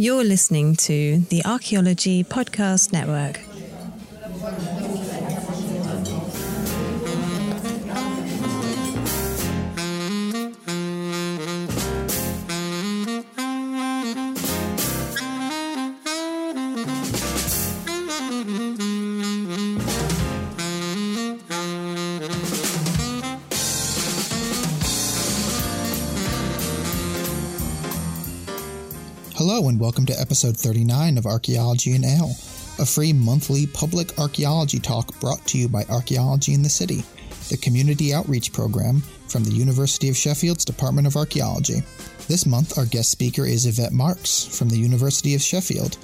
You're listening to the Archaeology Podcast Network. Episode 39 of Archaeology in Ale, a free monthly public archaeology talk brought to you by Archaeology in the City, the community outreach program from the University of Sheffield's Department of Archaeology. This month, our guest speaker is Yvette Marks from the University of Sheffield,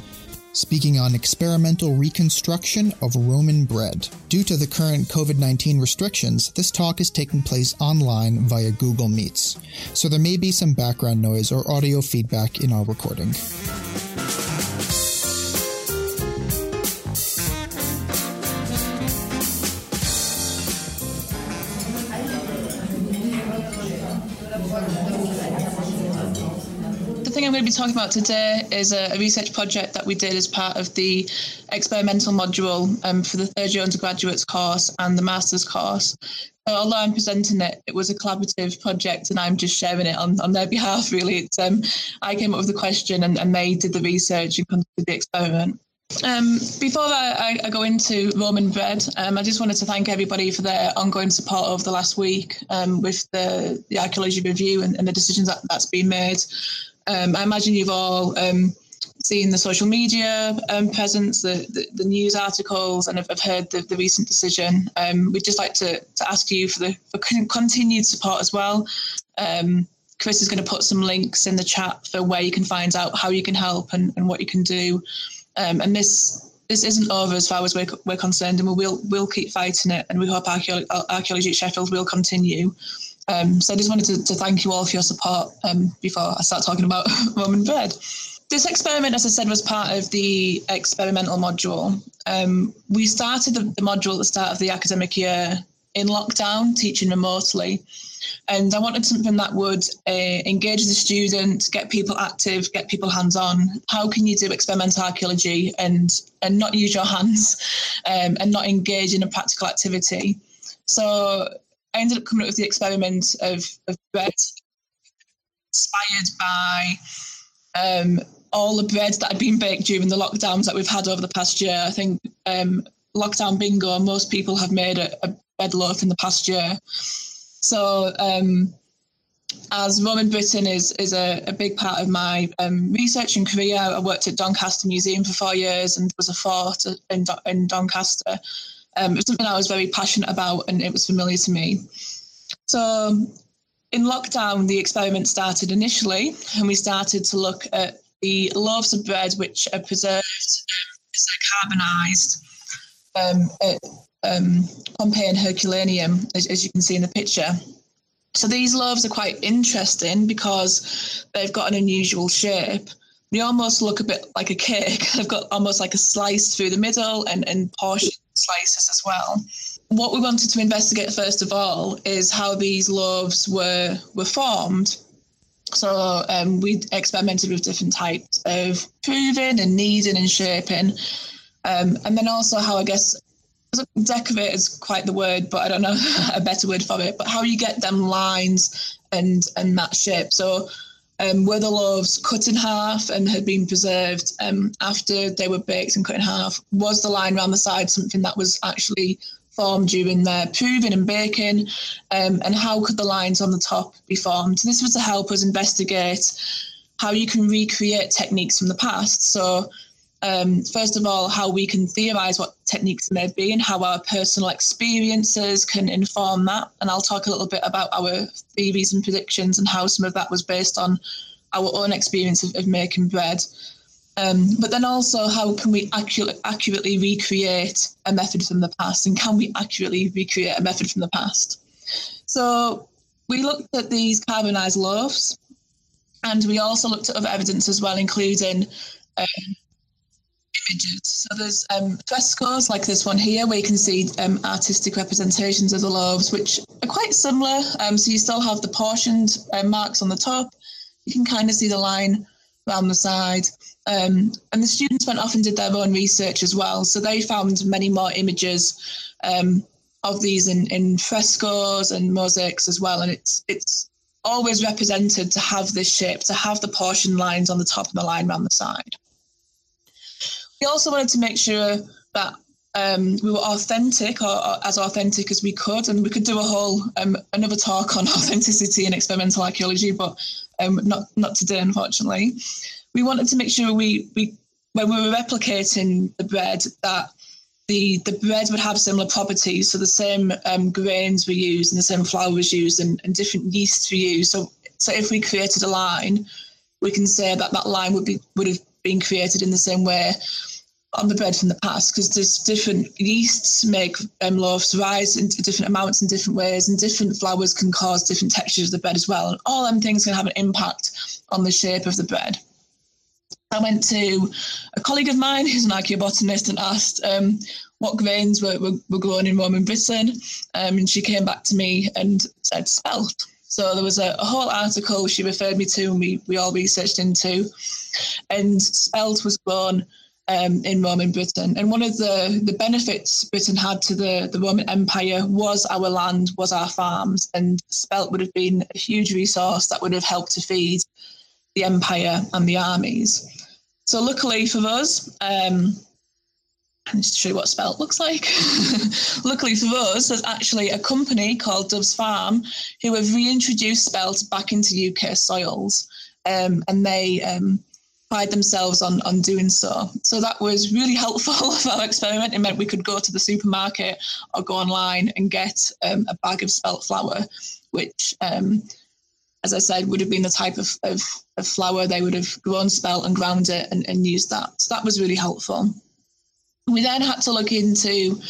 speaking on experimental reconstruction of Roman bread. Due to the current COVID 19 restrictions, this talk is taking place online via Google Meets, so there may be some background noise or audio feedback in our recording. Talking about today is a, a research project that we did as part of the experimental module um, for the third year undergraduates course and the master's course. So although I'm presenting it, it was a collaborative project and I'm just sharing it on, on their behalf, really. It's, um, I came up with the question and, and they did the research and conducted the experiment. Um, before I, I, go into Roman bread, um, I just wanted to thank everybody for their ongoing support over the last week um, with the, the archaeology review and, and the decisions that, that's been made. Um, I imagine you've all um, seen the social media um, presence, the, the, the, news articles, and have, have heard the, the, recent decision. we'd just like to, to ask you for the for continued support as well. Chris is going to put some links in the chat for where you can find out how you can help and, and what you can do. Um, and this this isn't over as far as we're, we're concerned, and we will we'll keep fighting it, and we hope archaeology at Sheffield will continue. Um, so I just wanted to, to, thank you all for your support um, before I start talking about Roman bread. This experiment, as I said, was part of the experimental module. Um, we started the, the module at the start of the academic year in lockdown, teaching remotely. And I wanted something that would uh, engage the student, get people active, get people hands-on. How can you do experimental archaeology and and not use your hands um, and not engage in a practical activity? So I ended up coming up with the experiment of, of bread, inspired by um, all the bread that had been baked during the lockdowns that we've had over the past year. I think um, lockdown bingo, most people have made a, a bread loaf in the past year. So um, as Roman Britain is is a, a big part of my um, research and career, I worked at Doncaster Museum for four years and was a fort in, in Doncaster. Um, it was something I was very passionate about and it was familiar to me. So in lockdown, the experiment started initially, and we started to look at the loaves of bread which are preserved, um, carbonized um, at um, Pompeii and Herculaneum, as, as you can see in the picture. So these loaves are quite interesting because they've got an unusual shape. They almost look a bit like a cake. They've got almost like a slice through the middle and, and portion slices as well. What we wanted to investigate first of all is how these loaves were were formed. So um, we experimented with different types of proving and kneading and shaping, um, and then also how I guess decorate is quite the word, but I don't know a better word for it. But how you get them lines and and that shape. So um, were the loaves cut in half and had been preserved um, after they were baked and cut in half? Was the line around the side something that was actually formed during their proving and baking? Um, and how could the lines on the top be formed? This was to help us investigate how you can recreate techniques from the past. So um, first of all, how we can theorize what techniques may be and how our personal experiences can inform that. And I'll talk a little bit about our theories and predictions and how some of that was based on our own experience of, of making bread. Um, but then also, how can we accurate, accurately recreate a method from the past? And can we accurately recreate a method from the past? So we looked at these carbonized loaves, and we also looked at other evidence as well, including um, images. So there's um, frescoes like this one here, where you can see um, artistic representations of the loaves, which are quite similar. Um, so you still have the portioned uh, marks on the top. You can kind of see the line around the side. Um, and the students went off and did their own research as well. So they found many more images um, of these in, in frescoes and mosaics as well. And it's it's always represented to have this shape, to have the portion lines on the top and the line around the side. We also wanted to make sure that um, we were authentic or, or, as authentic as we could, and we could do a whole um, another talk on authenticity and experimental archaeology, but um, not not today, unfortunately. We wanted to make sure we we when we were replicating the bread that the the bread would have similar properties. So the same um, grains were used and the same flour was used and, and different yeasts were used. So so if we created a line, we can say that that line would be would have been created in the same way on the bread from the past because there's different yeasts make um, loaves rise in different amounts in different ways and different flours can cause different textures of the bread as well and all them things can have an impact on the shape of the bread I went to a colleague of mine who's an archaeobotanist and asked um, what grains were, were, were, grown in Roman Britain. Um, and she came back to me and said spelt. So there was a, a, whole article she referred me to and we, we all researched into. And spelt was grown um, in Roman Britain. And one of the, the benefits Britain had to the, the Roman Empire was our land, was our farms. And spelt would have been a huge resource that would have helped to feed the empire and the armies. So luckily for us, um, I'm just to show you what spelt looks like. luckily for us, there's actually a company called Doves Farm who have reintroduced spelt back into UK soils, um, and they um, pride themselves on on doing so. So that was really helpful for our experiment. It meant we could go to the supermarket or go online and get um, a bag of spelt flour, which um, as I said, would have been the type of, of, of flour they would have grown, spelt, and ground it and, and used that. So that was really helpful. We then had to look into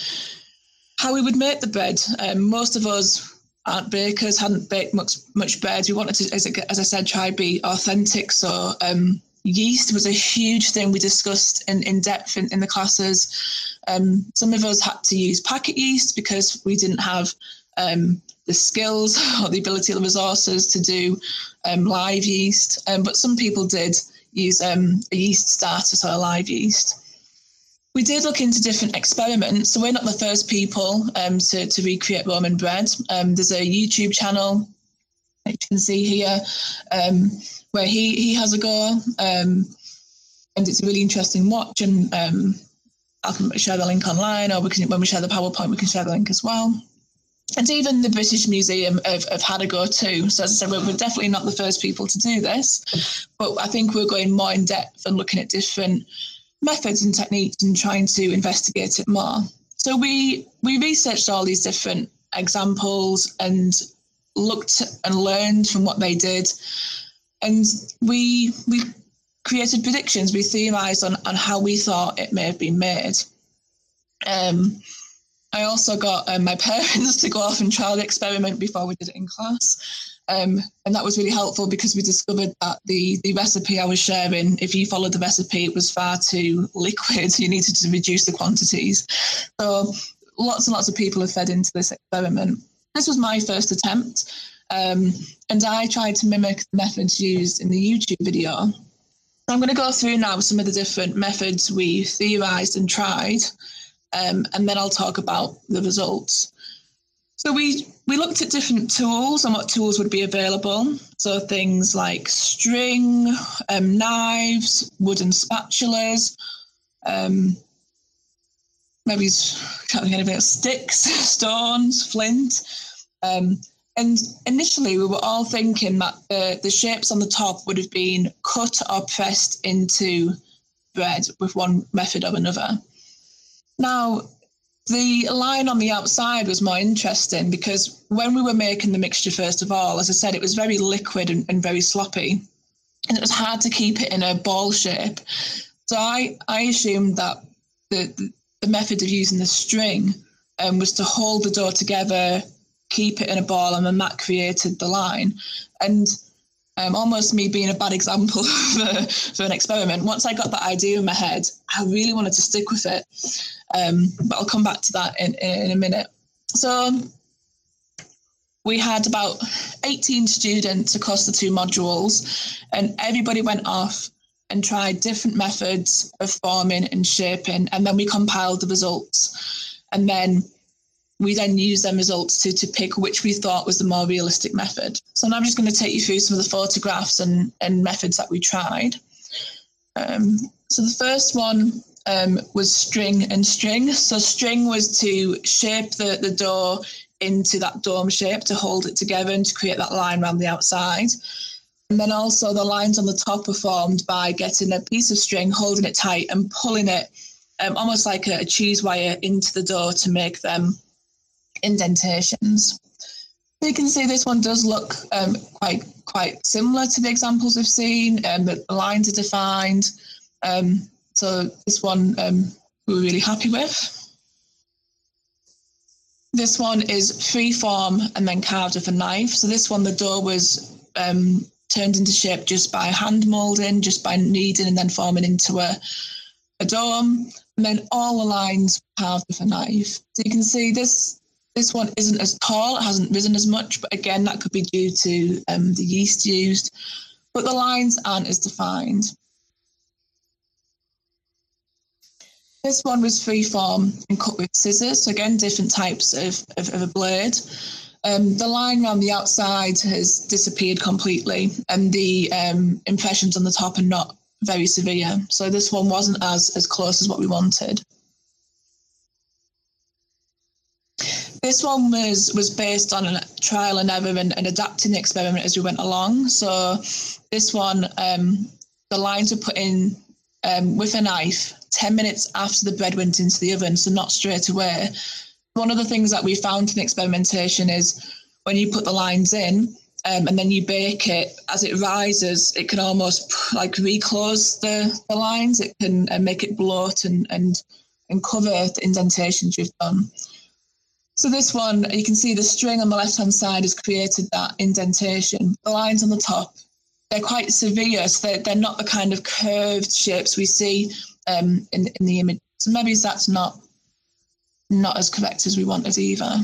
how we would make the bread. Um, most of us aren't bakers, hadn't baked much much bread. We wanted to, as, as I said, try be authentic. So um, yeast was a huge thing we discussed in, in depth in, in the classes. Um, some of us had to use packet yeast because we didn't have um, the skills or the ability or the resources to do um, live yeast. Um, but some people did use um, a yeast starter, so a live yeast. We did look into different experiments. So we're not the first people um, to, to recreate Roman bread. There's a YouTube channel that you can see here um, where he, he has a go. Um, and it's a really interesting watch. And um, I can share the link online, or we can when we share the PowerPoint, we can share the link as well and even the British Museum have, have had a go too. So as I said, we're, we're, definitely not the first people to do this, but I think we're going more in depth and looking at different methods and techniques and trying to investigate it more. So we we researched all these different examples and looked and learned from what they did, and we we created predictions. We theorized on on how we thought it may have been made. Um, I also got um, my parents to go off and try the experiment before we did it in class. Um, and that was really helpful because we discovered that the, the recipe I was sharing, if you followed the recipe, it was far too liquid. You needed to reduce the quantities. So lots and lots of people have fed into this experiment. This was my first attempt. Um, and I tried to mimic the methods used in the YouTube video. I'm going to go through now some of the different methods we theorized and tried um, and then I'll talk about the results. So we we looked at different tools and what tools would be available. So things like string, um, knives, wooden spatulas, um, maybe can't think of anything else, sticks, stones, flint. Um, and initially, we were all thinking that the, the shapes on the top would have been cut or pressed into bread with one method or another. Now, the line on the outside was more interesting because when we were making the mixture, first of all, as I said, it was very liquid and, and very sloppy, and it was hard to keep it in a ball shape. So I, I assumed that the, the, method of using the string um, was to hold the dough together, keep it in a ball, and then that created the line. And um, almost me being a bad example for, for an experiment. Once I got that idea in my head, I really wanted to stick with it. Um, but I'll come back to that in, in a minute. So we had about 18 students across the two modules, and everybody went off and tried different methods of forming and shaping, and then we compiled the results. And then we then used them results to, to pick which we thought was the more realistic method. So now I'm just going to take you through some of the photographs and, and methods that we tried. Um, so the first one um, was string and string. So string was to shape the, the door into that dome shape to hold it together and to create that line around the outside. And then also the lines on the top were formed by getting a piece of string, holding it tight and pulling it um, almost like a, a cheese wire into the door to make them indentations. you can see this one does look um, quite quite similar to the examples we've seen. Um, the lines are defined. Um, so this one um, we're really happy with. This one is free form and then carved with a knife. So this one, the door was um, turned into shape just by hand molding, just by kneading and then forming into a, a dome. And then all the lines carved with a knife. So you can see this this one isn't as tall, it hasn't risen as much, but again, that could be due to um, the yeast used. But the lines aren't as defined. This one was free form and cut with scissors. So again, different types of, of, of a blade. Um, the line around the outside has disappeared completely, and the um, impressions on the top are not very severe. So this one wasn't as as close as what we wanted. This one was was based on a trial and error and, and adapting the experiment as we went along. So this one, um, the lines were put in um, with a knife 10 minutes after the bread went into the oven, so not straight away. One of the things that we found in experimentation is when you put the lines in um, and then you bake it, as it rises, it can almost like reclose the, the lines. It can uh, make it bloat and, and, and cover the indentations you've done. So this one, you can see the string on the left-hand side has created that indentation. The lines on the top, they're quite severe, so they're, they're not the kind of curved shapes we see um, in, in the image. So maybe that's not not as correct as we wanted either.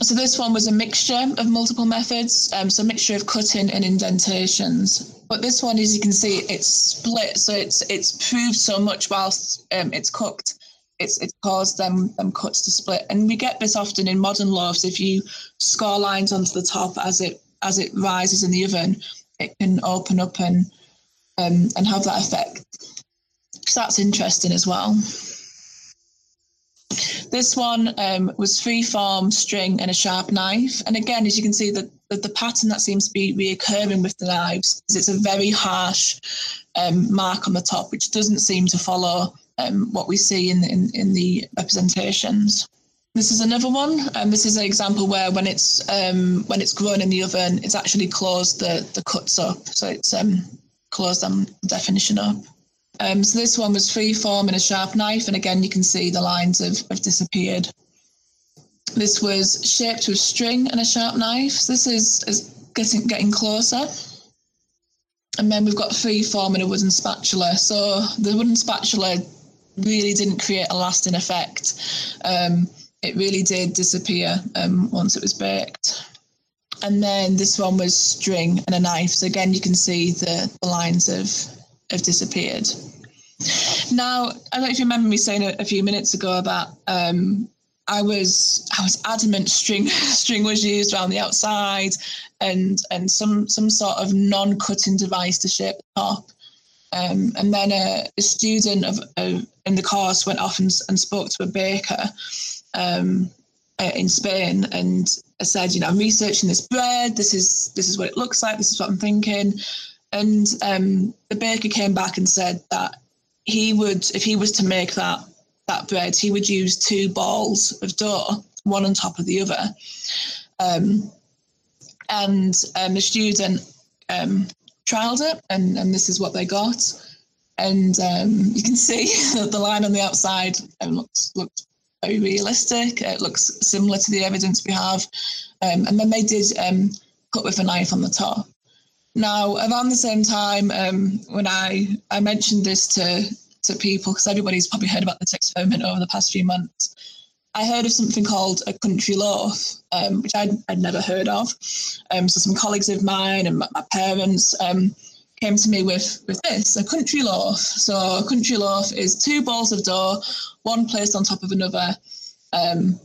So this one was a mixture of multiple methods, um, so a mixture of cutting and indentations. But this one, as you can see, it's split, so it's it's proved so much whilst um, it's cooked. It's it's caused them them cuts to split, and we get this often in modern loaves. If you score lines onto the top as it as it rises in the oven, it can open up and um, and have that effect. So that's interesting as well. This one um, was free form string and a sharp knife. And again, as you can see, the, the, the pattern that seems to be reoccurring with the knives is it's a very harsh um, mark on the top, which doesn't seem to follow um, what we see in, in, in the representations. This is another one. Um, this is an example where when it's um, when it's grown in the oven, it's actually closed the, the cuts up. So it's um, closed them definition up. Um, so this one was free form and a sharp knife, and again you can see the lines have, have disappeared. This was shaped with string and a sharp knife. So this is, is getting getting closer. And then we've got free form and a wooden spatula. So the wooden spatula really didn't create a lasting effect. Um, it really did disappear um, once it was baked. And then this one was string and a knife. So again, you can see the, the lines have, have disappeared. Now, I don't know if you remember me saying a, a few minutes ago about um, I was I was adamant string string was used around the outside and and some some sort of non-cutting device to shape the top. Um, and then a, a student of, of, in the course went off and, and spoke to a baker um, uh, in Spain and I said, you know, I'm researching this bread. This is this is what it looks like. This is what I'm thinking. And um, the baker came back and said that he would, if he was to make that that bread, he would use two balls of dough, one on top of the other. Um, and um, the student um, trialed it, and, and this is what they got. And um, you can see the line on the outside um, looks looked very realistic. It looks similar to the evidence we have. Um, and then they did um, cut with a knife on the top. Now, around the same time, um, when I, I mentioned this to, to people, because everybody's probably heard about this experiment over the past few months, I heard of something called a country loaf, um, which I'd, I'd, never heard of. Um, so some colleagues of mine and my, my parents, um, came to me with with this a country loaf. So a country loaf is two balls of dough, one placed on top of another, um,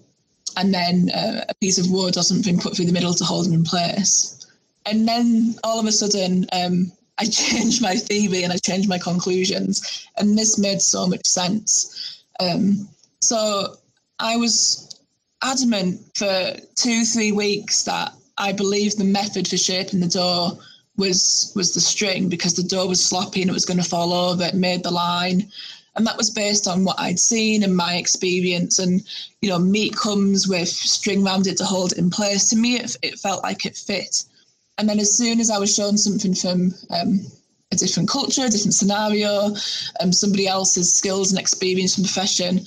and then uh, a piece of wood or something put through the middle to hold them in place. And then all of a sudden, um, I changed my theory and I changed my conclusions, and this made so much sense. Um, so I was adamant for two, three weeks that I believed the method for shaping the door was was the string because the door was sloppy and it was going to fall over. It made the line, and that was based on what I'd seen and my experience. And you know, meat comes with string around it to hold it in place. To me, it, it felt like it fit. And then as soon as I was shown something from um, a different culture, a different scenario, um, somebody else's skills and experience and profession,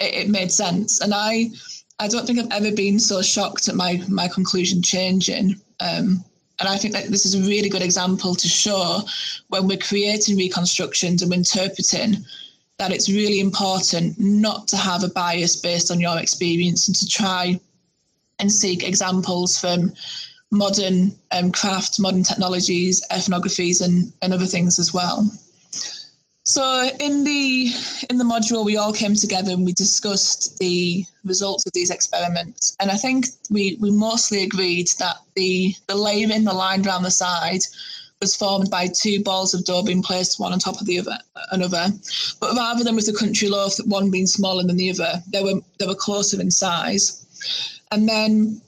it, it made sense. And I, I don't think I've ever been so shocked at my my conclusion changing. Um, and I think that this is a really good example to show when we're creating reconstructions and interpreting that it's really important not to have a bias based on your experience and to try and seek examples from modern um, crafts, modern technologies, ethnographies, and, and other things as well. So in the in the module, we all came together and we discussed the results of these experiments. And I think we we mostly agreed that the the layering, the line around the side, was formed by two balls of dough being placed one on top of the other another. But rather than with the country loaf, one being smaller than the other, they were they were closer in size. And then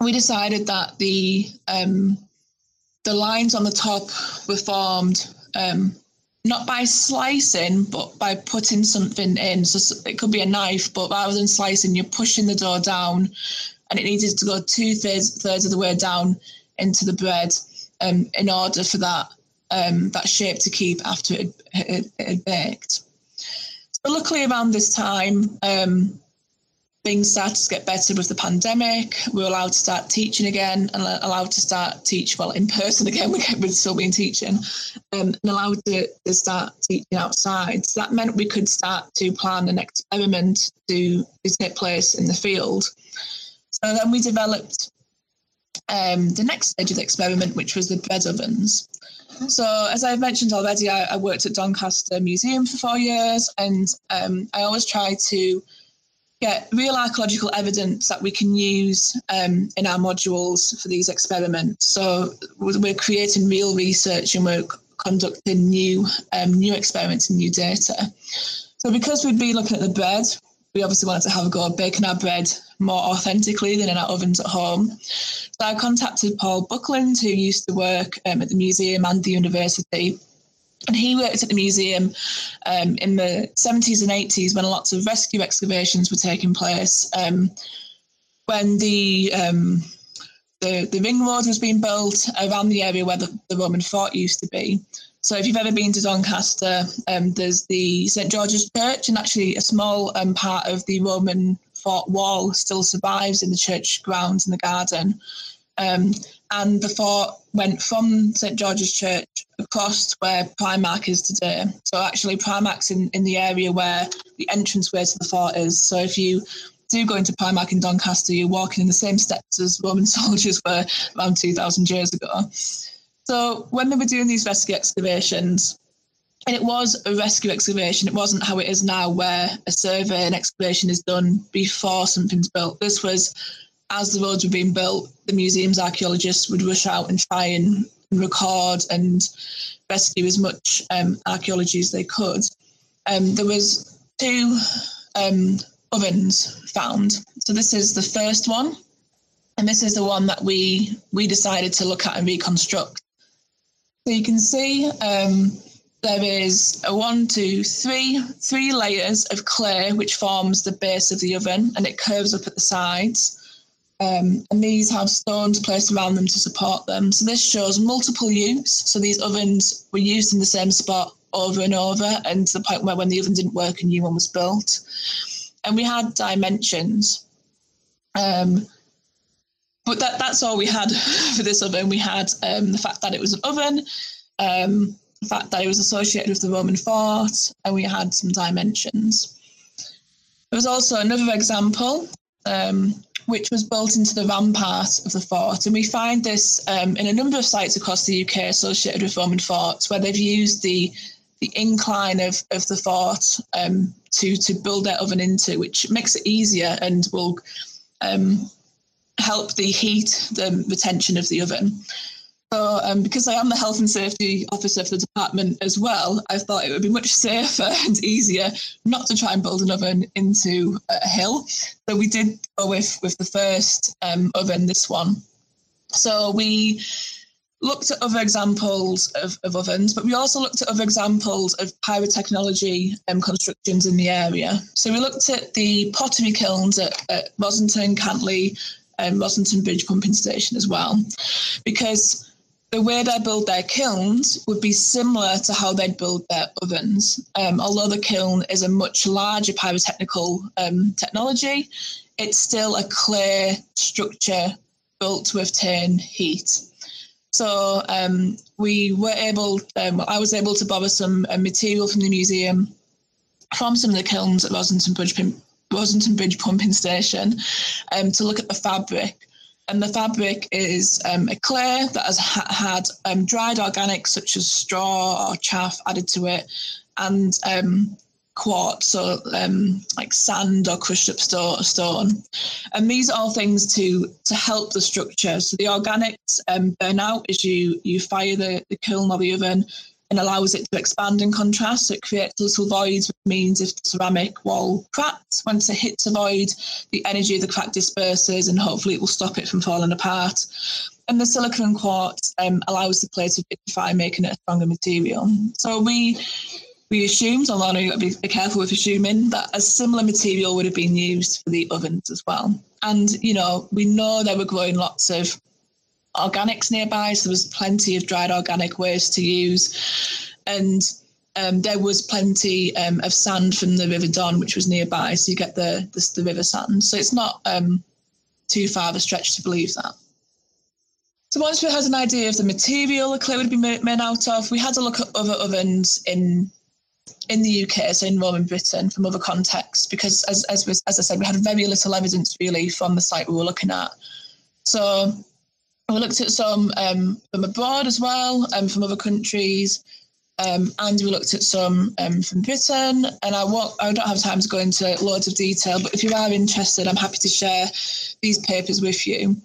we decided that the um, the lines on the top were formed um, not by slicing, but by putting something in. So it could be a knife, but rather than slicing, you're pushing the dough down, and it needed to go two thirds thirds of the way down into the bread, um, in order for that um, that shape to keep after it, it, it had baked. So luckily, around this time, um, things started to get better with the pandemic. We were allowed to start teaching again and allowed to start teach well in person again. We we're still being teaching um, and allowed to, to start teaching outside. So that meant we could start to plan an experiment to, to take place in the field. So then we developed um, the next stage of the experiment, which was the bread ovens. So, as I've mentioned already, I, I, worked at Doncaster Museum for four years, and um, I always try to get real archaeological evidence that we can use um, in our modules for these experiments. So we're creating real research and we're conducting new um, new experiments and new data. So because we'd be looking at the bread, we obviously wanted to have a go at baking our bread more authentically than in our ovens at home. So I contacted Paul Buckland, who used to work um, at the museum and the university, and he worked at the museum um, in the 70s and 80s when lots of rescue excavations were taking place. Um, when the, um, the the ring road was being built around the area where the, the Roman fort used to be. So if you've ever been to Doncaster, um, there's the St George's Church, and actually a small um, part of the Roman fort wall still survives in the church grounds in the garden. Um, and the fort went from St George's Church across to where Primark is today. So actually, Primark's in, in the area where the entrance way to the fort is. So if you do go into Primark in Doncaster, you're walking in the same steps as Roman soldiers were around 2,000 years ago. So when they were doing these rescue excavations, and it was a rescue excavation, it wasn't how it is now, where a survey and excavation is done before something's built. This was as the roads were being built, the museum's archaeologists would rush out and try and record and rescue as much um, archaeology as they could. Um, there was two um, ovens found. So this is the first one, and this is the one that we we decided to look at and reconstruct. So you can see um, there is a one, two, three, three layers of clay which forms the base of the oven, and it curves up at the sides. Um, and these have stones placed around them to support them. So this shows multiple use. So these ovens were used in the same spot over and over, and to the point where when the oven didn't work, a new one was built. And we had dimensions. Um, but that, that's all we had for this oven. We had um, the fact that it was an oven, um, the fact that it was associated with the Roman fort, and we had some dimensions. There was also another example um, which was built into the rampart of the fort. And we find this um, in a number of sites across the UK associated with Roman forts, where they've used the the incline of, of the fort um, to to build their oven into, which makes it easier and will um, help the heat, the retention of the oven. So, um, because I am the health and safety officer for the department as well, I thought it would be much safer and easier not to try and build an oven into a hill. So we did go with with the first um, oven, this one. So we looked at other examples of, of ovens, but we also looked at other examples of pyrotechnology um, constructions in the area. So we looked at the pottery kilns at, at Rossington, Cantley, and um, Rossington Bridge pumping station as well, because the way they build their kilns would be similar to how they'd build their ovens. Um, although the kiln is a much larger pyrotechnical um, technology, it's still a clear structure built to obtain heat. So um, we were able, um, I was able to borrow some uh, material from the museum from some of the kilns at Rossington Bridge, Rossington Bridge pumping station um, to look at the fabric and the fabric is um, a clay that has ha- had um, dried organics such as straw or chaff added to it, and um, quartz, or um, like sand or crushed up sto- stone. And these are all things to to help the structure. So the organics um, burn out as you you fire the, the kiln or the oven, and allows it to expand and contrast. So it creates little voids, which means if the ceramic wall cracks, once it hits a void, the energy of the crack disperses and hopefully it will stop it from falling apart. And the silicon quartz um, allows the clay to vitrify, making it a stronger material. So we we assumed, although you've got to be careful with assuming, that a similar material would have been used for the ovens as well. And, you know, we know they were growing lots of organics nearby, so there was plenty of dried organic waste to use, and um, there was plenty um, of sand from the River Don, which was nearby, so you get the the, the river sand. So it's not um, too far of a stretch to believe that. So once we had an idea of the material the clay would be made out of, we had to look at other ovens in in the UK, so in Roman Britain, from other contexts, because as as, as I said, we had very little evidence really from the site we were looking at. So we looked at some um, from abroad as well, um, from other countries, um, and we looked at some um, from Britain. And I, won't, I don't have time to go into loads of detail, but if you are interested, I'm happy to share these papers with you.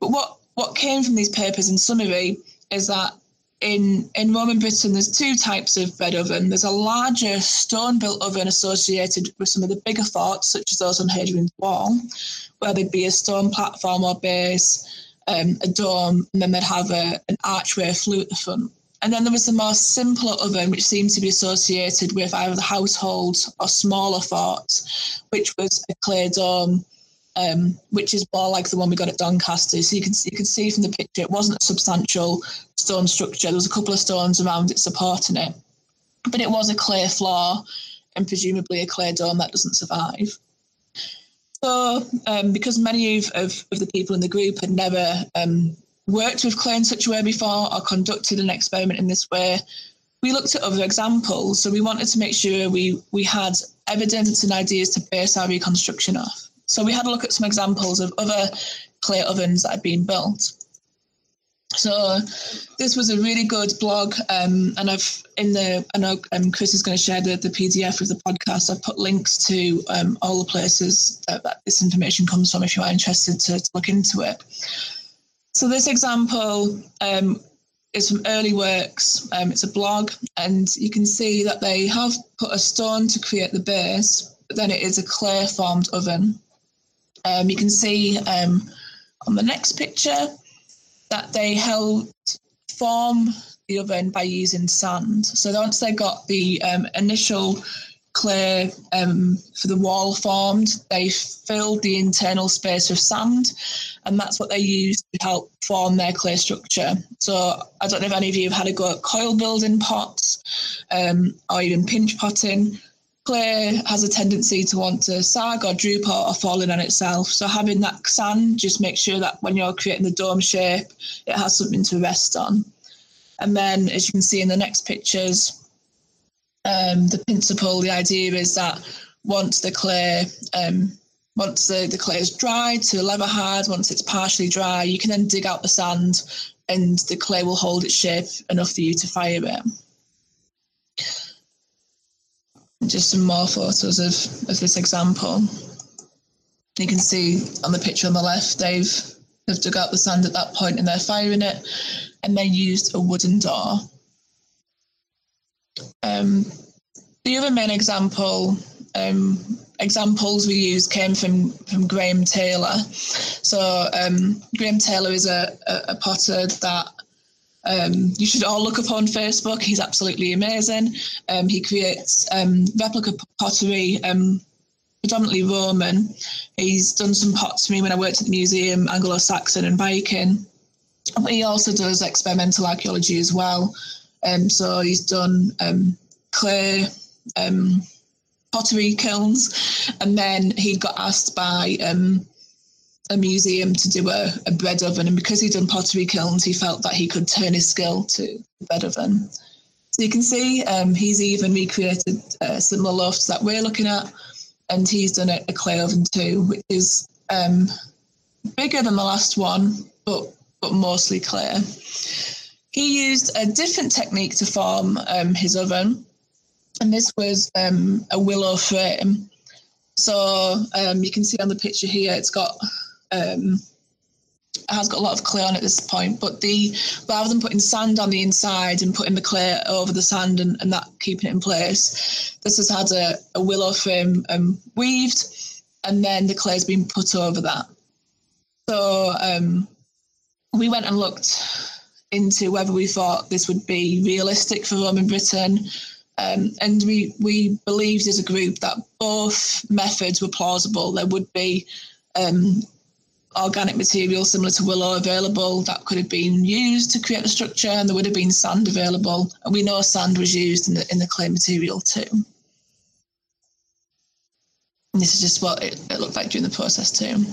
But what, what came from these papers in summary is that in, in Roman Britain, there's two types of bread oven. There's a larger stone-built oven associated with some of the bigger forts, such as those on Hadrian's Wall, where there'd be a stone platform or base, um, a dome, and then they'd have a, an archway flue at the front. And then there was the more simpler oven, which seemed to be associated with either the household or smaller forts, which was a clay dome, um, which is more like the one we got at Doncaster. So you can you can see from the picture, it wasn't a substantial stone structure. There was a couple of stones around it supporting it, but it was a clay floor and presumably a clay dome that doesn't survive. So, um, because many of, of, of, the people in the group had never um, worked with clay in such a way before or conducted an experiment in this way, we looked at other examples. So we wanted to make sure we, we had evidence and ideas to base our reconstruction off. So we had a look at some examples of other clay ovens that had been built. So this was a really good blog, um, and I've in the I know um, Chris is going to share the, the PDF of the podcast. I've put links to um, all the places that, that, this information comes from if you are interested to, to look into it. So this example um, is from Early Works. Um, it's a blog, and you can see that they have put a stone to create the base, but then it is a clay formed oven. Um, you can see on the next picture that they helped form the oven by using sand. So once they got the um, initial clay um, for the wall formed, they filled the internal space with sand, and that's what they used to help form their clay structure. So I don't know if any of you have had a go at coil building pots um, or even pinch potting clay has a tendency to want to sag or droop or, or fall in on itself. So having that sand just makes sure that when you're creating the dome shape, it has something to rest on. And then, as you can see in the next pictures, um, the principle, the idea is that once the clay um, once the, the clay is dried to leather hard, once it's partially dry, you can then dig out the sand and the clay will hold its shape enough for you to fire it. Just some more photos of, of this example. You can see on the picture on the left, they've, they've dug out the sand at that point and they're firing it and they used a wooden door. Um, the other main example um, examples we used came from from Graham Taylor. So um, Graham Taylor is a, a, a potter that um, you should all look up on Facebook. He's absolutely amazing. Um, he creates um, replica pottery, um, predominantly Roman. He's done some pots for me when I worked at the museum, Anglo-Saxon and Viking. He also does experimental archaeology as well. Um, so he's done um, clay pottery kilns, and then he got asked by a museum to do a, a, bread oven, and because he'd done pottery kilns, he felt that he could turn his skill to bread oven. So you can see um, he's even recreated uh, similar lofts that we're looking at, and he's done a, a clay oven too, which is um, bigger than the last one, but but mostly clay. He used a different technique to form um, his oven and this was um, a willow frame. So um, you can see on the picture here, it's got um, has got a lot of clay on at this point. But the rather than putting sand on the inside and putting the clay over the sand and, and that keeping it in place, this has had a, a willow frame um, weaved, and then the clay has been put over that. So um, we went and looked into whether we thought this would be realistic for Roman Britain um, and we, we believed as a group that both methods were plausible. There would be um, organic material similar to willow available that could have been used to create the structure, and there would have been sand available. And we know sand was used in the, in the clay material too. And this is just what it, it looked like during the process too.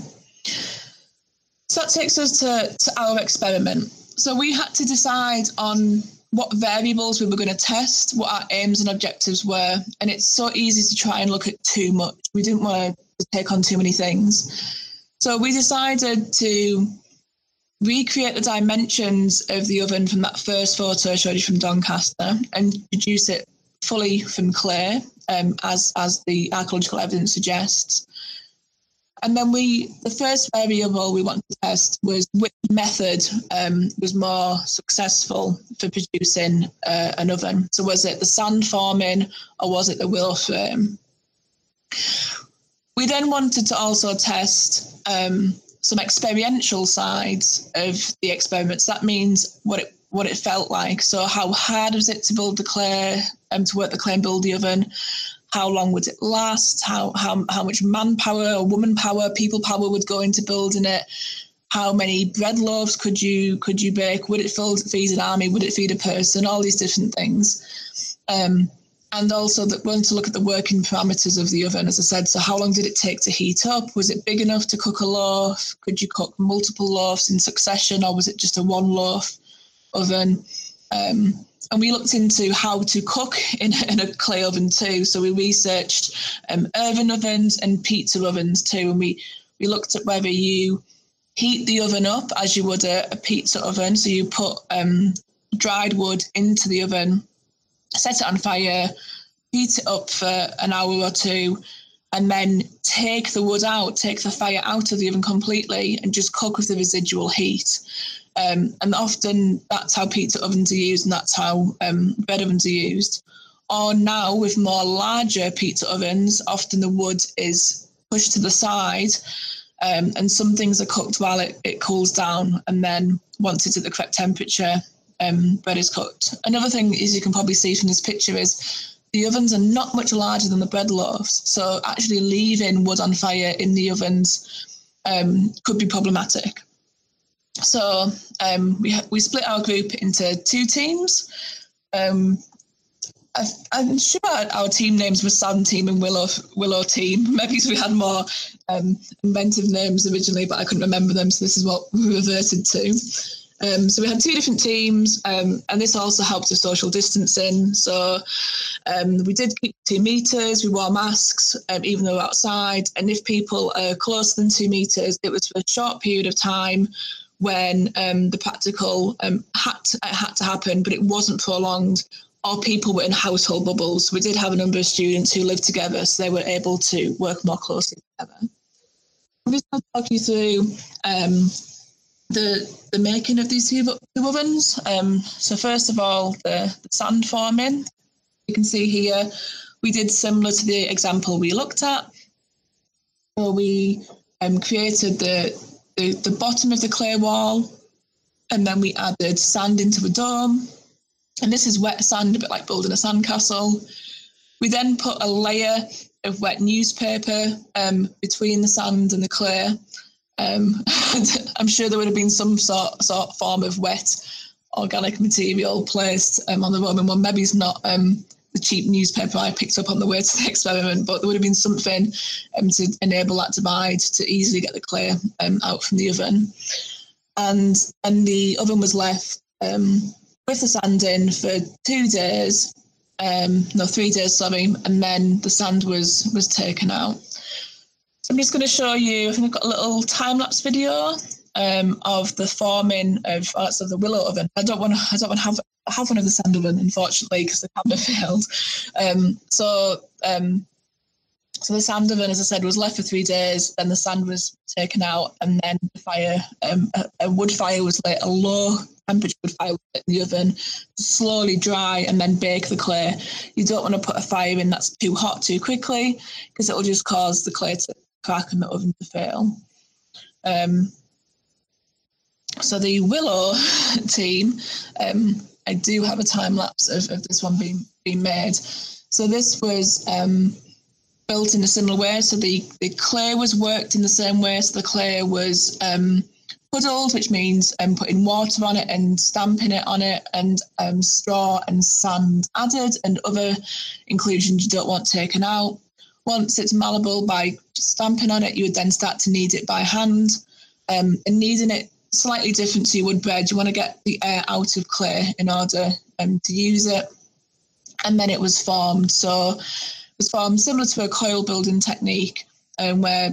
So that takes us to, to our experiment. So we had to decide on what variables we were going to test, what our aims and objectives were. And it's so easy to try and look at too much. We didn't want to take on too many things. So we decided to recreate the dimensions of the oven from that first photo I showed you from Doncaster and produce it fully from clay, um, as, as the archaeological evidence suggests. And then we, the first variable we wanted to test was which method um, was more successful for producing uh, an oven. So was it the sand forming or was it the willow frame? We then wanted to also test um, some experiential sides of the experiments. That means what it what it felt like. So how hard was it to build the clay, um, to work the clay and build the oven? how long would it last, how how how much manpower or woman power, people power would go into building it, how many bread loaves could you could you bake, would it feed an army, would it feed a person, all these different things. Um, and also that we to look at the working parameters of the oven, as I said. So how long did it take to heat up? Was it big enough to cook a loaf? Could you cook multiple loaves in succession, or was it just a one loaf oven? Um, and we looked into how to cook in, in a clay oven too. So we researched um, oven ovens and pizza ovens too, and we we looked at whether you heat the oven up as you would a, a pizza oven. So you put um, dried wood into the oven, set it on fire, heat it up for an hour or two, and then take the wood out, take the fire out of the oven completely, and just cook with the residual heat. Um, and often that's how pizza ovens are used and that's how um, bread ovens are used. Or now with more larger pizza ovens, often the wood is pushed to the side um, and some things are cooked while it, it cools down. And then once it's at the correct temperature, um, bread is cooked. Another thing is you can probably see from this picture is the ovens are not much larger than the bread loaves. So actually leaving wood on fire in the ovens um, could be problematic. So um, we we split our group into two teams. Um, I, am sure our team names were Sand Team and Willow Willow Team. Maybe we had more um, inventive names originally, but I couldn't remember them. So this is what we reverted to. Um, so we had two different teams, um, and this also helped with social distancing. So um, we did keep two meters. We wore masks, um, even though outside. And if people are closer than two meters, it was for a short period of time when um, the practical um, had to, had to happen, but it wasn't prolonged. Or people were in household bubbles. We did have a number of students who lived together, so they were able to work more closely together. I'm just going to talk you through the the making of these two, two ovens. Um, so first of all, the, the, sand forming. You can see here, we did similar to the example we looked at. So we um, created the, the, the bottom of the clay wall, and then we added sand into the dome. And this is wet sand, a bit like building a sandcastle. We then put a layer of wet newspaper um, between the sand and the clay um, I'm sure there would have been some sort, sort form of wet organic material placed um, on the Roman one. Maybe it's not um, the cheap newspaper I picked up on the way to the experiment, but there would have been something um, to enable that to bide to easily get the clay um, out from the oven. And and the oven was left um, with the sand in for two days, no, three days, sorry, and then the sand was was taken out. So I'm just going to show you, I think I've got a little time lapse video um, of the forming of, oh, of the willow oven. I don't want to, I don't want to have, have one of the sand oven, unfortunately, because the camera failed. Um, so, um, so the sand oven, as I said, was left for three days. Then the sand was taken out, and then the fire, um, a, a, wood fire was lit, a low temperature wood fire in the oven, slowly dry, and then bake the clay. You don't want to put a fire in that's too hot too quickly, because it will just cause the clay to crack and the oven to fail. Um, so the Willow team, um, I do have a time lapse of, of this one being being made. So this was um, built in a similar way. So the, the clay was worked in the same way. So the clay was um, puddled, which means um, putting water on it and stamping it on it, and um, straw and sand added, and other inclusions you don't want taken out. Once it's malleable by stamping on it, you would then start to knead it by hand. Um, and kneading it slightly different to your wood bread, you want to get the air out of clay in order um, to use it. And then it was formed. So it was formed similar to a coil building technique um, where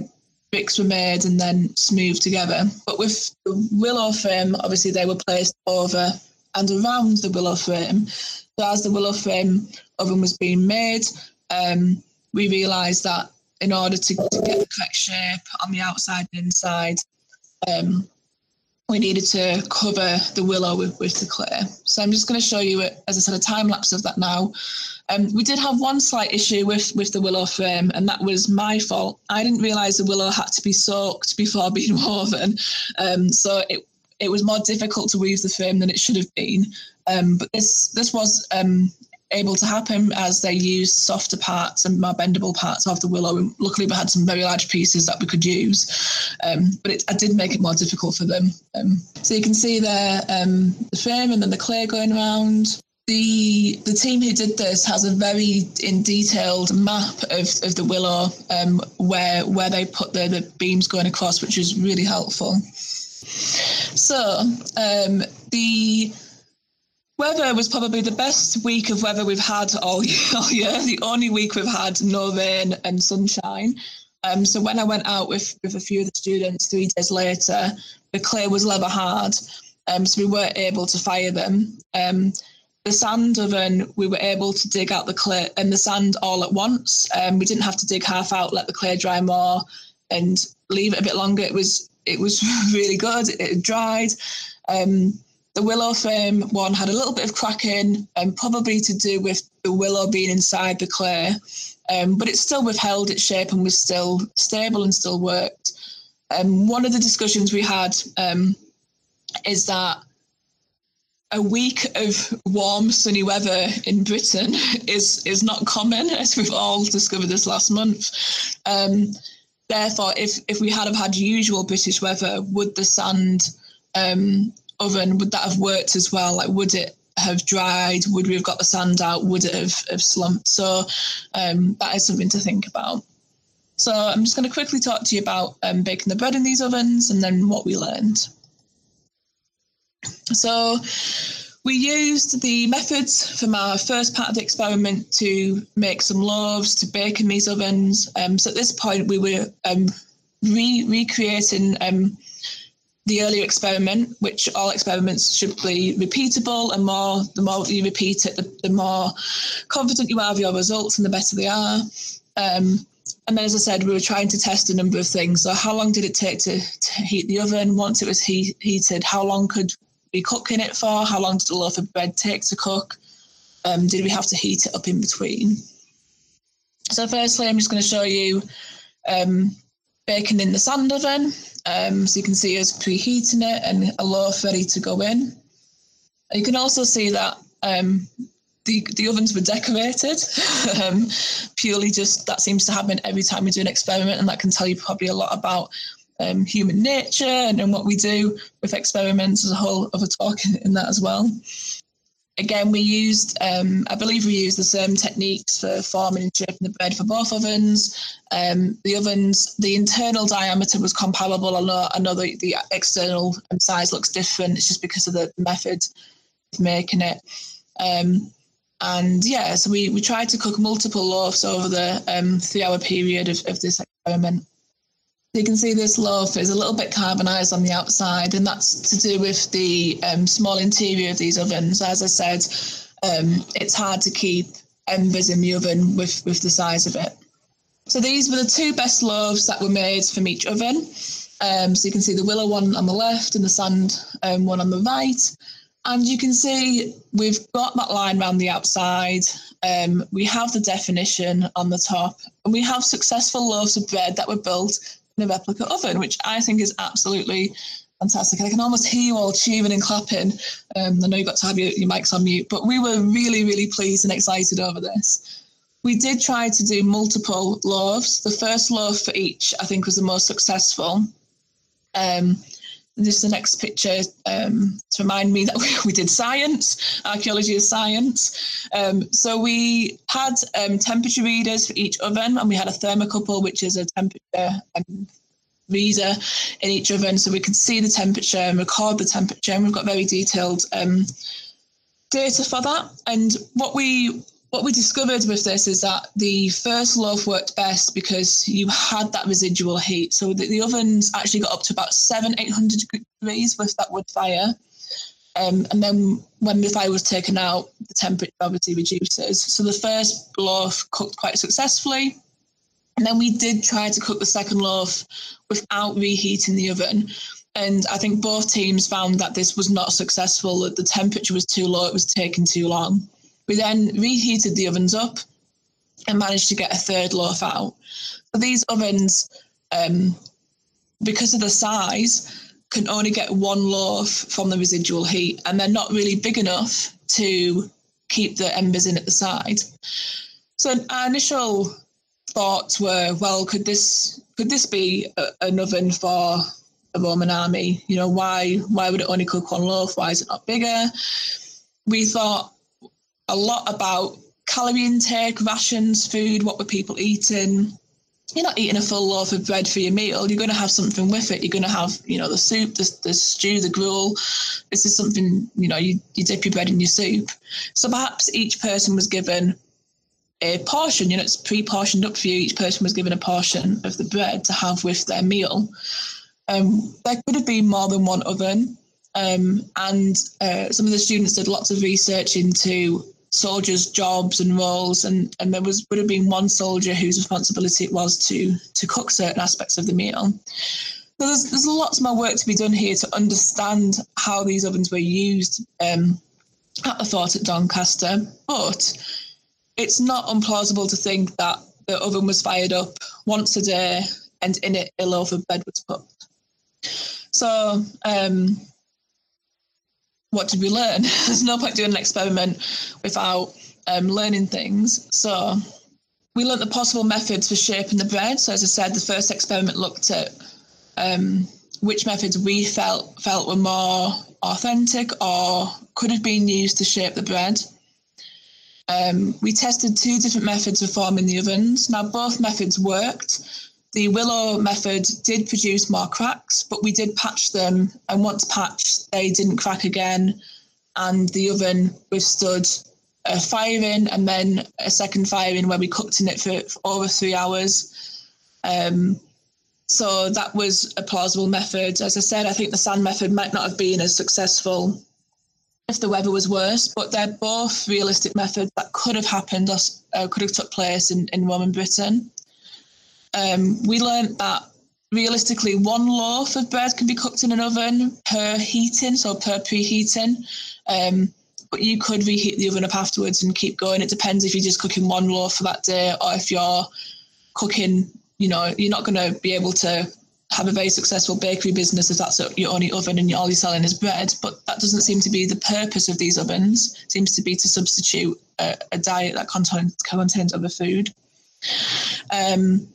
bricks were made and then smoothed together. But with the willow frame, obviously they were placed over and around the willow frame. So as the willow frame oven was being made, um, we realised that in order to, to, get the correct shape on the outside and inside, um, we needed to cover the willow with, with the clay. So I'm just going to show you, as I said, a time lapse of that now. Um, we did have one slight issue with, with the willow frame, and that was my fault. I didn't realise the willow had to be soaked before being woven. Um, so it, it was more difficult to weave the frame than it should have been. Um, but this this was um, able to happen as they used softer parts and more bendable parts of the willow. luckily, we had some very large pieces that we could use, um, but it, it, did make it more difficult for them. Um, so you can see there um, the frame and then the clay going around. The the team who did this has a very in detailed map of, of the willow um, where where they put the, the beams going across, which is really helpful. So um, the Weather was probably the best week of weather we've had all year, all year. The only week we've had no rain and sunshine. Um, so when I went out with, with a few of the students three days later, the clay was leather hard, um, so we weren't able to fire them. Um, the sand oven, we were able to dig out the clay and the sand all at once. Um, we didn't have to dig half out, let the clay dry more, and leave it a bit longer. It was it was really good. It dried. Um, the willow frame one had a little bit of cracking, um, probably to do with the willow being inside the clay, um, but it still withheld its shape and was still stable and still worked. Um, one of the discussions we had um, is that a week of warm, sunny weather in Britain is is not common, as we've all discovered this last month. Um, therefore, if if we had have had usual British weather, would the sand um, oven, would that have worked as well? Like, would it have dried? Would we have got the sand out? Would it have, have slumped? So um, that is something to think about. So I'm just going to quickly talk to you about um, baking the bread in these ovens and then what we learned. So we used the methods from our first part of the experiment to make some loaves, to bake in these ovens. Um, so at this point, we were um, re- recreating um, the earlier experiment, which all experiments should be repeatable, and more the more you repeat it, the, the more confident you are of your results, and the better they are. Um, and then, as I said, we were trying to test a number of things. So, how long did it take to, to heat the oven? Once it was he- heated, how long could we cook in it for? How long did a loaf of bread take to cook? Um, did we have to heat it up in between? So, firstly, I'm just going to show you um, baking in the sand oven. Um, so you can see us preheating it and a loaf ready to go in. You can also see that um, the, the ovens were decorated. um, purely just that seems to happen every time we do an experiment, and that can tell you probably a lot about um, human nature and, and, what we do with experiments as a whole of a talk in, in that as well. Again, we used, um, I believe we used the same techniques for forming and shaping the bread for both ovens. Um, the ovens, the internal diameter was comparable. I know, I know the, the external size looks different. It's just because of the method of making it. Um, and yeah, so we, we tried to cook multiple loaves over the um, three hour period of, of this experiment. You can see this loaf is a little bit carbonized on the outside, and that's to do with the um, small interior of these ovens. As I said, um, it's hard to keep embers in the oven with, with the size of it. So these were the two best loaves that were made from each oven. Um, so you can see the willow one on the left and the sand um, one on the right. And you can see we've got that line around the outside. Um, we have the definition on the top, and we have successful loaves of bread that were built a replica oven, which I think is absolutely fantastic. And I can almost hear you all cheering and clapping. Um, I know you've got to have your, your mics on mute, but we were really, really pleased and excited over this. We did try to do multiple loaves. The first loaf for each, I think, was the most successful. Um, this is the next picture um, to remind me that we, did science. Archaeology is science. Um, so we had um, temperature readers for each oven, and we had a thermocouple, which is a temperature um, reader in each oven, so we could see the temperature and record the temperature. And we've got very detailed um, data for that. And what we what we discovered with this is that the first loaf worked best because you had that residual heat. So the, the ovens actually got up to about seven, eight hundred degrees with that wood fire. Um, and then when the fire was taken out, the temperature obviously reduces. So the first loaf cooked quite successfully. And then we did try to cook the second loaf without reheating the oven. And I think both teams found that this was not successful, that the temperature was too low, it was taking too long. We then reheated the ovens up and managed to get a third loaf out. So these ovens, um, because of the size, can only get one loaf from the residual heat, and they're not really big enough to keep the embers in at the side. So our initial thoughts were, well, could this could this be a, an oven for a Roman army? You know, why why would it only cook one loaf? Why is it not bigger? We thought a lot about calorie intake, rations, food, what were people eating. You're not eating a full loaf of bread for your meal. You're going to have something with it. You're going to have, you know, the soup, the, the stew, the gruel. This is something, you know, you, you dip your bread in your soup. So perhaps each person was given a portion, you know, it's pre portioned up for you. Each person was given a portion of the bread to have with their meal. Um, there could have been more than one oven. Um, and uh, some of the students did lots of research into soldiers' jobs and roles, and, and there was would have been one soldier whose responsibility it was to to cook certain aspects of the meal. So there's there's lots more work to be done here to understand how these ovens were used um, at the fort at Doncaster, but it's not implausible to think that the oven was fired up once a day and in it a loaf of bread was cooked. So um, what did we learn? There's no point doing an experiment without um, learning things. So we learned the possible methods for shaping the bread. So as I said, the first experiment looked at um, which methods we felt felt were more authentic or could have been used to shape the bread. Um, we tested two different methods of forming the ovens. Now both methods worked. The willow method did produce more cracks, but we did patch them. And once patched, they didn't crack again. And the oven withstood a firing and then a second firing where we cooked in it for, for over three hours. Um, so that was a plausible method. As I said, I think the sand method might not have been as successful if the weather was worse, but they're both realistic methods that could have happened or uh, could have took place in, in Roman Britain. Um, we learned that realistically one loaf of bread can be cooked in an oven per heating, so per preheating. Um, but you could reheat the oven up afterwards and keep going. It depends if you're just cooking one loaf for that day or if you're cooking, you know, you're not going to be able to have a very successful bakery business if that's your only oven and all you're selling is bread. But that doesn't seem to be the purpose of these ovens. It seems to be to substitute a, a diet that contains, contains other food. Um,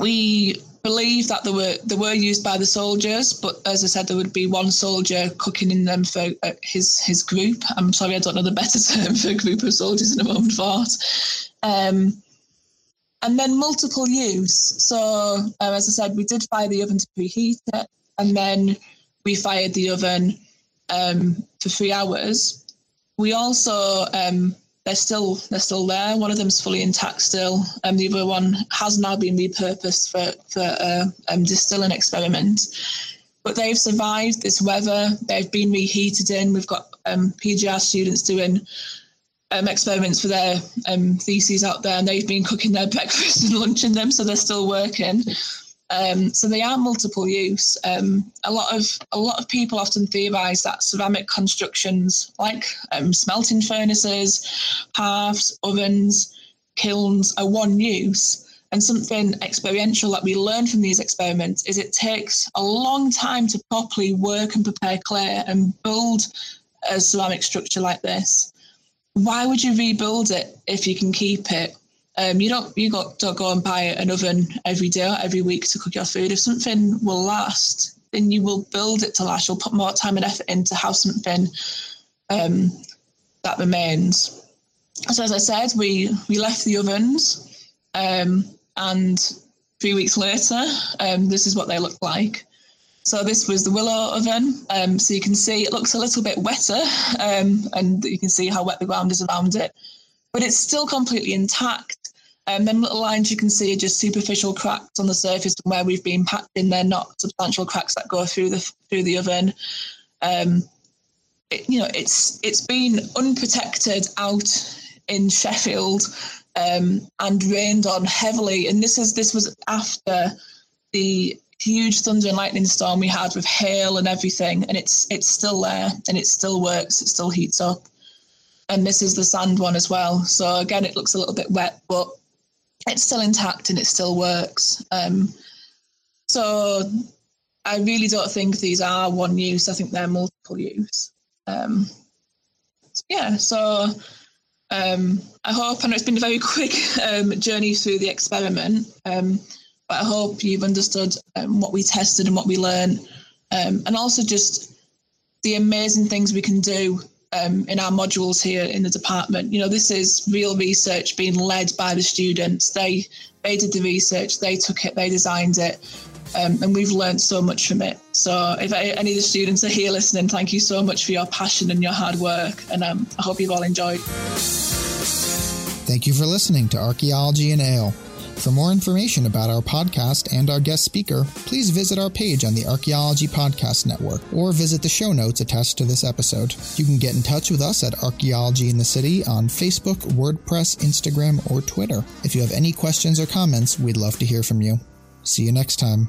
we believe that they were they were used by the soldiers, but as I said, there would be one soldier cooking in them for uh, his his group. I'm sorry, I don't know the better term for a group of soldiers in a Roman fort. Um, and then multiple use. So, uh, as I said, we did fire the oven to preheat it, and then we fired the oven um, for three hours. We also um, they're still they're still there. One of them's fully intact still, and um, the other one has now been repurposed for for a um, distilling experiment. But they've survived this weather. They've been reheated in. We've got um, PGR students doing um, experiments for their um, theses out there, and they've been cooking their breakfast and lunch in them, so they're still working. Um, so they are multiple use. Um, a lot of a lot of people often theorise that ceramic constructions, like um, smelting furnaces, hearths, ovens, kilns, are one use. And something experiential that we learn from these experiments is it takes a long time to properly work and prepare clay and build a ceramic structure like this why would you rebuild it if you can keep it? Um, you don't you got to go and buy an oven every day or every week to cook your food. If something will last, then you will build it to last. You'll put more time and effort into have something um, that remains. So as I said, we we left the ovens, um, and three weeks later, um, this is what they look like. So this was the willow oven. Um, so you can see it looks a little bit wetter um, and you can see how wet the ground is around it, but it's still completely intact. And um, them little lines you can see are just superficial cracks on the surface where we've been packed in. They're not substantial cracks that go through the through the oven. Um, it, you know, it's it's been unprotected out in Sheffield um, and rained on heavily. And this is this was after the huge thunder and lightning storm we had with hail and everything, and it's it's still there and it still works. It still heats up. And this is the sand one as well. So again, it looks a little bit wet, but it's still intact and it still works. Um, so I really don't think these are one use. I think they're multiple use. Um, yeah, so um, I hope, I know it's been a very quick um, journey through the experiment. Um, but I hope you've understood um, what we tested and what we learned, and also just the amazing things we can do um, in our modules here in the department. You know, this is real research being led by the students. They they did the research, they took it, they designed it, um, and we've learned so much from it. So, if any of the students are here listening, thank you so much for your passion and your hard work, and um, I hope you've all enjoyed. Thank you for listening to Archaeology and Ale. For more information about our podcast and our guest speaker, please visit our page on the Archaeology Podcast Network or visit the show notes attached to this episode. You can get in touch with us at Archaeology in the City on Facebook, WordPress, Instagram, or Twitter. If you have any questions or comments, we'd love to hear from you. See you next time.